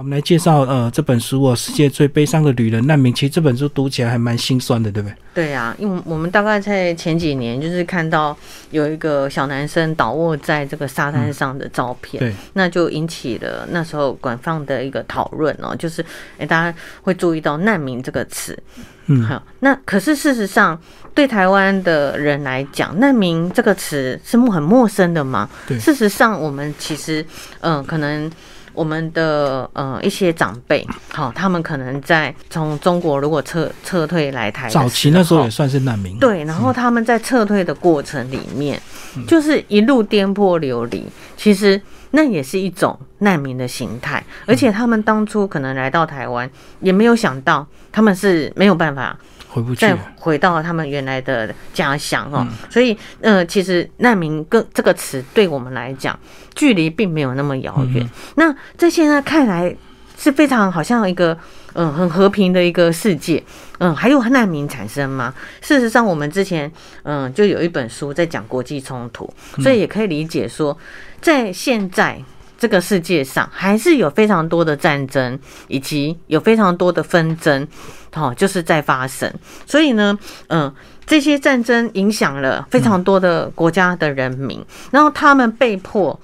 我们来介绍呃这本书哦，《世界最悲伤的旅人难民》。其实这本书读起来还蛮心酸的，对不对？对啊，因为我们大概在前几年就是看到有一个小男生倒卧在这个沙滩上的照片，对，那就引起了那时候官方的一个讨论哦，就是哎，大家会注意到“难民”这个词，嗯，好，那可是事实上对台湾的人来讲，“难民”这个词是很陌生的嘛？对，事实上我们其实嗯，可能。我们的呃一些长辈，好，他们可能在从中国如果撤撤退来台，早期那时候也算是难民。对，然后他们在撤退的过程里面，就是一路颠簸流离，其实那也是一种难民的形态。而且他们当初可能来到台湾，也没有想到他们是没有办法。回不去，再回到他们原来的家乡哦，所以呃，其实难民跟这个词对我们来讲，距离并没有那么遥远。那在现在看来是非常好像一个嗯很和平的一个世界，嗯，还有难民产生吗？事实上，我们之前嗯就有一本书在讲国际冲突，所以也可以理解说，在现在。这个世界上还是有非常多的战争，以及有非常多的纷争，哦，就是在发生。所以呢，嗯，这些战争影响了非常多的国家的人民，然后他们被迫，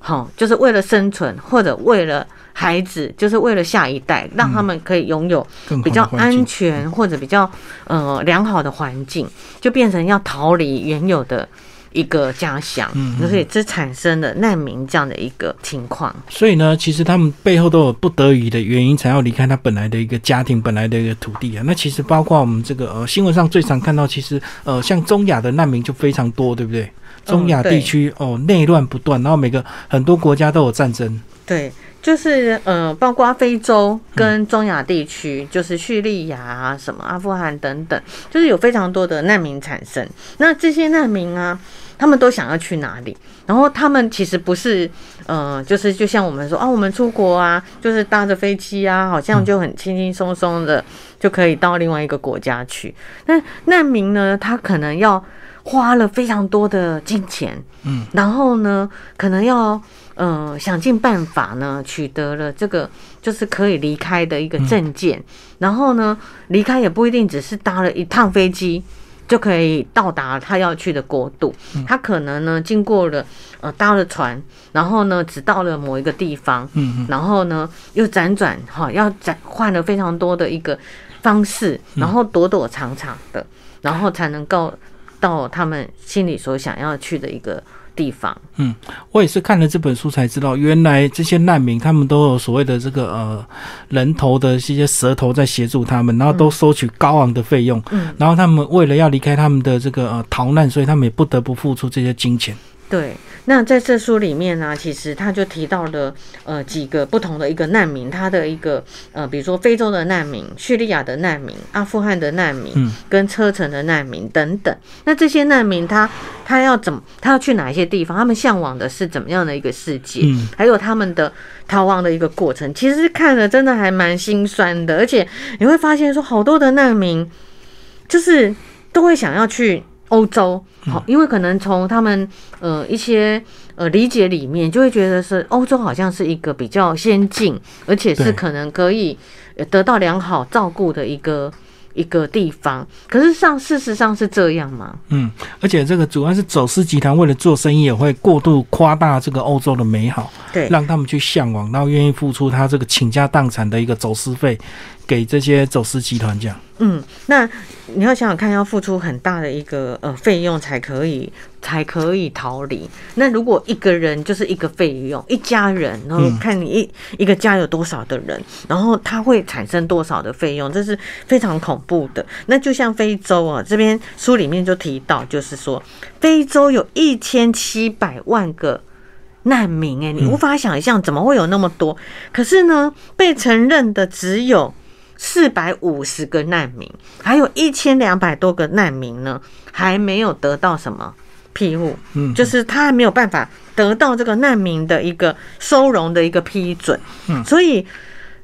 好，就是为了生存，或者为了孩子，就是为了下一代，让他们可以拥有比较安全或者比较呃良好的环境，就变成要逃离原有的。一个家乡，所以这产生了难民这样的一个情况。所以呢，其实他们背后都有不得已的原因，才要离开他本来的一个家庭、本来的一个土地啊。那其实包括我们这个呃新闻上最常看到，其实呃像中亚的难民就非常多，对不对？中亚地区哦内乱不断，然后每个很多国家都有战争。对，就是呃包括非洲跟中亚地区，就是叙利亚啊、什么阿富汗等等，就是有非常多的难民产生。那这些难民啊。他们都想要去哪里？然后他们其实不是，呃，就是就像我们说啊，我们出国啊，就是搭着飞机啊，好像就很轻轻松松的就可以到另外一个国家去。那难民呢，他可能要花了非常多的金钱，嗯，然后呢，可能要呃想尽办法呢，取得了这个就是可以离开的一个证件，然后呢，离开也不一定只是搭了一趟飞机。就可以到达他要去的国度。他可能呢，经过了呃搭了船，然后呢，只到了某一个地方，然后呢，又辗转哈，要转换了非常多的一个方式，然后躲躲藏藏的，然后才能够到他们心里所想要去的一个。地方，嗯，我也是看了这本书才知道，原来这些难民他们都有所谓的这个呃人头的这些蛇头在协助他们，然后都收取高昂的费用，嗯，然后他们为了要离开他们的这个呃逃难，所以他们也不得不付出这些金钱。对，那在这书里面呢，其实他就提到了呃几个不同的一个难民，他的一个呃，比如说非洲的难民、叙利亚的难民、阿富汗的难民，嗯，跟车臣的难民等等。那这些难民他他要怎么，他要去哪一些地方？他们向往的是怎么样的一个世界？嗯，还有他们的逃亡的一个过程，其实看了真的还蛮心酸的。而且你会发现说，好多的难民就是都会想要去。欧洲好，因为可能从他们呃一些呃理解里面，就会觉得是欧洲好像是一个比较先进，而且是可能可以得到良好照顾的一个一个地方。可是上事实上是这样吗？嗯，而且这个主要是走私集团为了做生意，也会过度夸大这个欧洲的美好，对，让他们去向往，然后愿意付出他这个倾家荡产的一个走私费。给这些走私集团这样，嗯，那你要想想看，要付出很大的一个呃费用才可以才可以逃离。那如果一个人就是一个费用，一家人，然后看你一一个家有多少的人，然后它会产生多少的费用，这是非常恐怖的。那就像非洲啊，这边书里面就提到，就是说非洲有一千七百万个难民，哎，你无法想象怎么会有那么多。可是呢，被承认的只有。四百五十个难民，还有一千两百多个难民呢，还没有得到什么庇护，嗯，就是他还没有办法得到这个难民的一个收容的一个批准，嗯，所以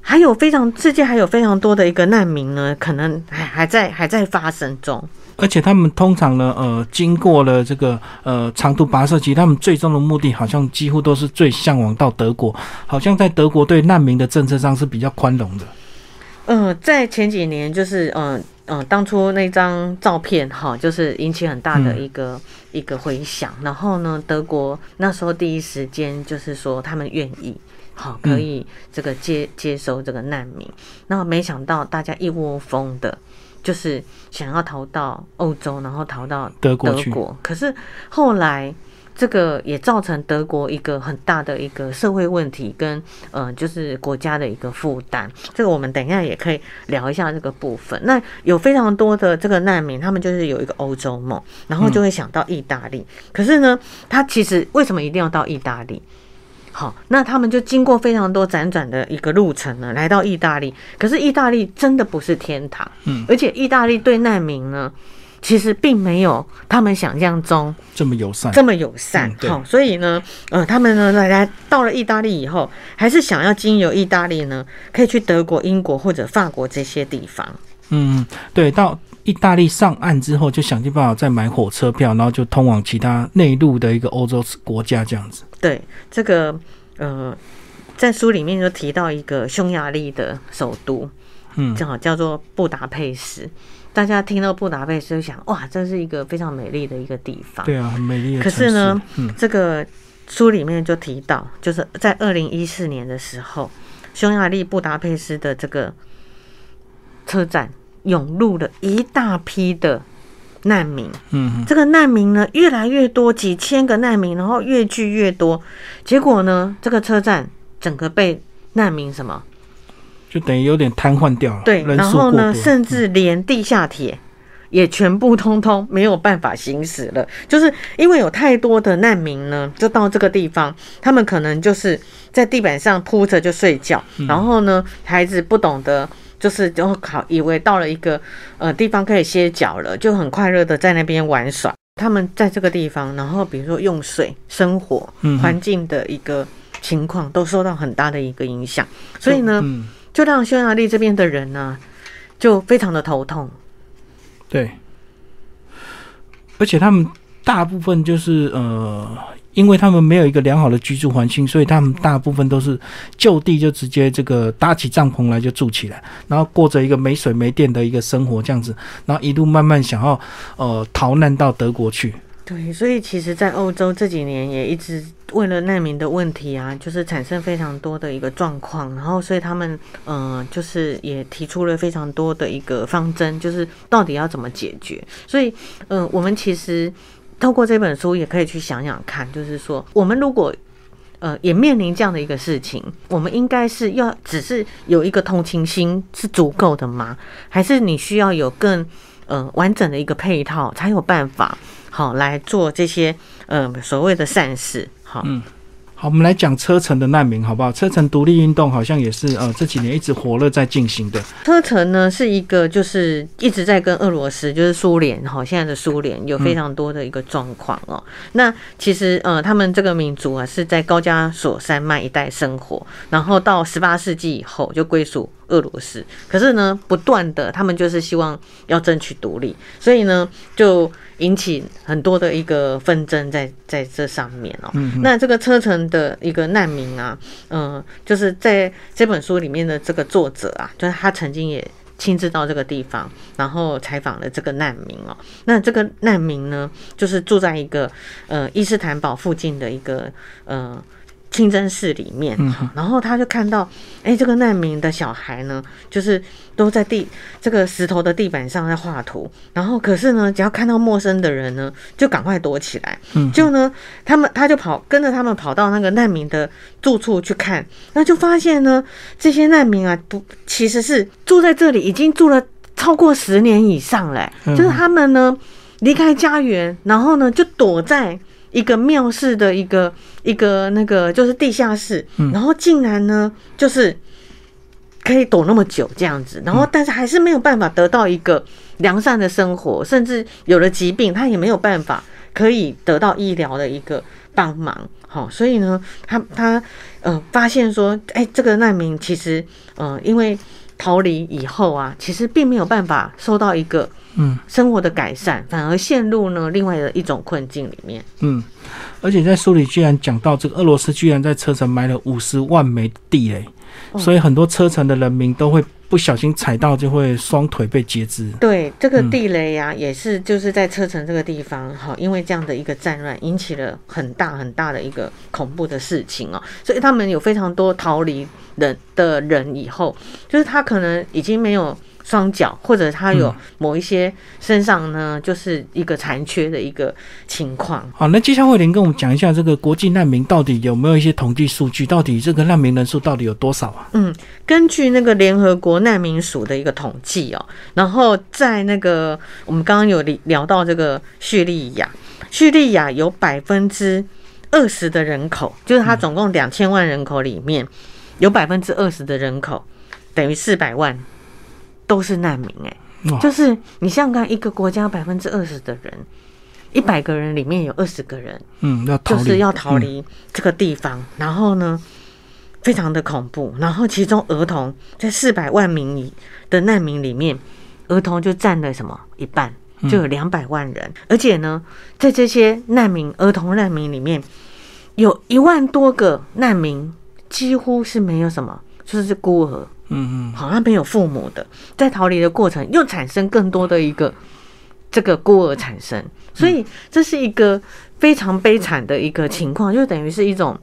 还有非常世界还有非常多的一个难民呢，可能还还在还在发生中。而且他们通常呢，呃，经过了这个呃长途跋涉，其实他们最终的目的好像几乎都是最向往到德国，好像在德国对难民的政策上是比较宽容的。嗯，在前几年就是嗯。嗯，当初那张照片哈，就是引起很大的一个一个回响。然后呢，德国那时候第一时间就是说他们愿意，好可以这个接接收这个难民。那没想到大家一窝蜂的，就是想要逃到欧洲，然后逃到德国德国。可是后来。这个也造成德国一个很大的一个社会问题，跟呃，就是国家的一个负担。这个我们等一下也可以聊一下这个部分。那有非常多的这个难民，他们就是有一个欧洲梦，然后就会想到意大利。可是呢，他其实为什么一定要到意大利？好，那他们就经过非常多辗转的一个路程呢，来到意大利。可是意大利真的不是天堂，嗯，而且意大利对难民呢。其实并没有他们想象中这么友善，这么友善。好，所以呢，呃，他们呢来来到了意大利以后，还是想要经由意大利呢，可以去德国、英国或者法国这些地方。嗯，对，到意大利上岸之后，就想尽办法再买火车票，然后就通往其他内陆的一个欧洲国家这样子。对，这个呃，在书里面就提到一个匈牙利的首都，嗯，正好叫做布达佩斯。大家听到布达佩斯就想，哇，这是一个非常美丽的一个地方。对啊，很美丽。可是呢，这个书里面就提到，就是在二零一四年的时候，匈牙利布达佩斯的这个车站涌入了一大批的难民。嗯，这个难民呢越来越多，几千个难民，然后越聚越多，结果呢，这个车站整个被难民什么？就等于有点瘫痪掉了。对，然后呢，甚至连地下铁也全部通通没有办法行驶了，就是因为有太多的难民呢，就到这个地方，他们可能就是在地板上铺着就睡觉，然后呢，孩子不懂得，就是就考以为到了一个呃地方可以歇脚了，就很快乐的在那边玩耍。他们在这个地方，然后比如说用水、生活环境的一个情况，都受到很大的一个影响，所以呢。就让匈牙利这边的人呢，就非常的头痛。对，而且他们大部分就是呃，因为他们没有一个良好的居住环境，所以他们大部分都是就地就直接这个搭起帐篷来就住起来，然后过着一个没水没电的一个生活这样子，然后一路慢慢想要呃逃难到德国去。对，所以其实，在欧洲这几年也一直为了难民的问题啊，就是产生非常多的一个状况，然后所以他们嗯，就是也提出了非常多的一个方针，就是到底要怎么解决。所以嗯，我们其实透过这本书也可以去想想看，就是说，我们如果呃也面临这样的一个事情，我们应该是要只是有一个同情心是足够的吗？还是你需要有更呃完整的一个配套才有办法？好，来做这些呃所谓的善事，好。好，我们来讲车臣的难民，好不好？车臣独立运动好像也是呃这几年一直火热在进行的。车臣呢是一个就是一直在跟俄罗斯，就是苏联哈，现在的苏联有非常多的一个状况哦。那其实呃他们这个民族啊是在高加索山脉一带生活，然后到十八世纪以后就归属俄罗斯。可是呢，不断的他们就是希望要争取独立，所以呢就引起很多的一个纷争在在这上面哦。那这个车臣。的一个难民啊，嗯，就是在这本书里面的这个作者啊，就是他曾经也亲自到这个地方，然后采访了这个难民哦。那这个难民呢，就是住在一个呃伊斯坦堡附近的一个呃。清真寺里面，然后他就看到，哎，这个难民的小孩呢，就是都在地这个石头的地板上在画图，然后可是呢，只要看到陌生的人呢，就赶快躲起来。嗯，就呢，他们他就跑跟着他们跑到那个难民的住处去看，那就发现呢，这些难民啊，不其实是住在这里已经住了超过十年以上嘞，就是他们呢离开家园，然后呢就躲在。一个庙式的一个一个那个就是地下室，然后竟然呢就是可以躲那么久这样子，然后但是还是没有办法得到一个良善的生活，甚至有了疾病，他也没有办法可以得到医疗的一个帮忙。好，所以呢，他他呃发现说，哎，这个难民其实呃因为逃离以后啊，其实并没有办法受到一个嗯。生活的改善，反而陷入呢另外的一种困境里面。嗯，而且在书里居然讲到，这个俄罗斯居然在车臣埋了五十万枚地雷，哦。所以很多车臣的人民都会不小心踩到，就会双腿被截肢。对，这个地雷呀、也是就是在车城这个地方，哈，因为这样的一个战乱，引起了很大很大的一个恐怖的事情哦，所以他们有非常多逃离人的人以后，就是他可能已经没有双脚，或者他有嗯某一些身上呢，就是一个残缺的一个情况。好，那接下来慧玲跟我们讲一下，这个国际难民到底有没有一些统计数据？到底这个难民人数到底有多少啊？嗯，根据那个联合国难民署的一个统计哦，然后在那个我们刚刚有聊聊到这个叙利亚，叙利亚有百分之二十的人口，就是它总共两千万人口里面，有百分之二十的人口，等于四百万都是难民哎、哇。就是你想想看，一个国家百分之二十的人，一百个人里面有二十个人嗯，要逃，就是要逃离这个地方，然后呢，非常的恐怖。然后其中儿童在四百万名以的难民里面，儿童就占了什么一半，就有两百万人。而且呢，在这些难民儿童难民里面，有一万多个难民几乎是没有什么，就是孤儿，嗯嗯好像没有父母的，在逃离的过程又产生更多的一个这个孤儿产生，所以这是一个非常悲惨的一个情况，就等于是一种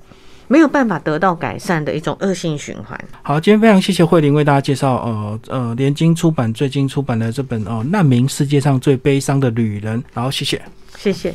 没有办法得到改善的一种恶性循环。好，今天非常谢谢慧玲为大家介绍，呃呃，联经出版最近出版的这本哦、难民世界上最悲伤的旅人》，然后谢谢。谢谢。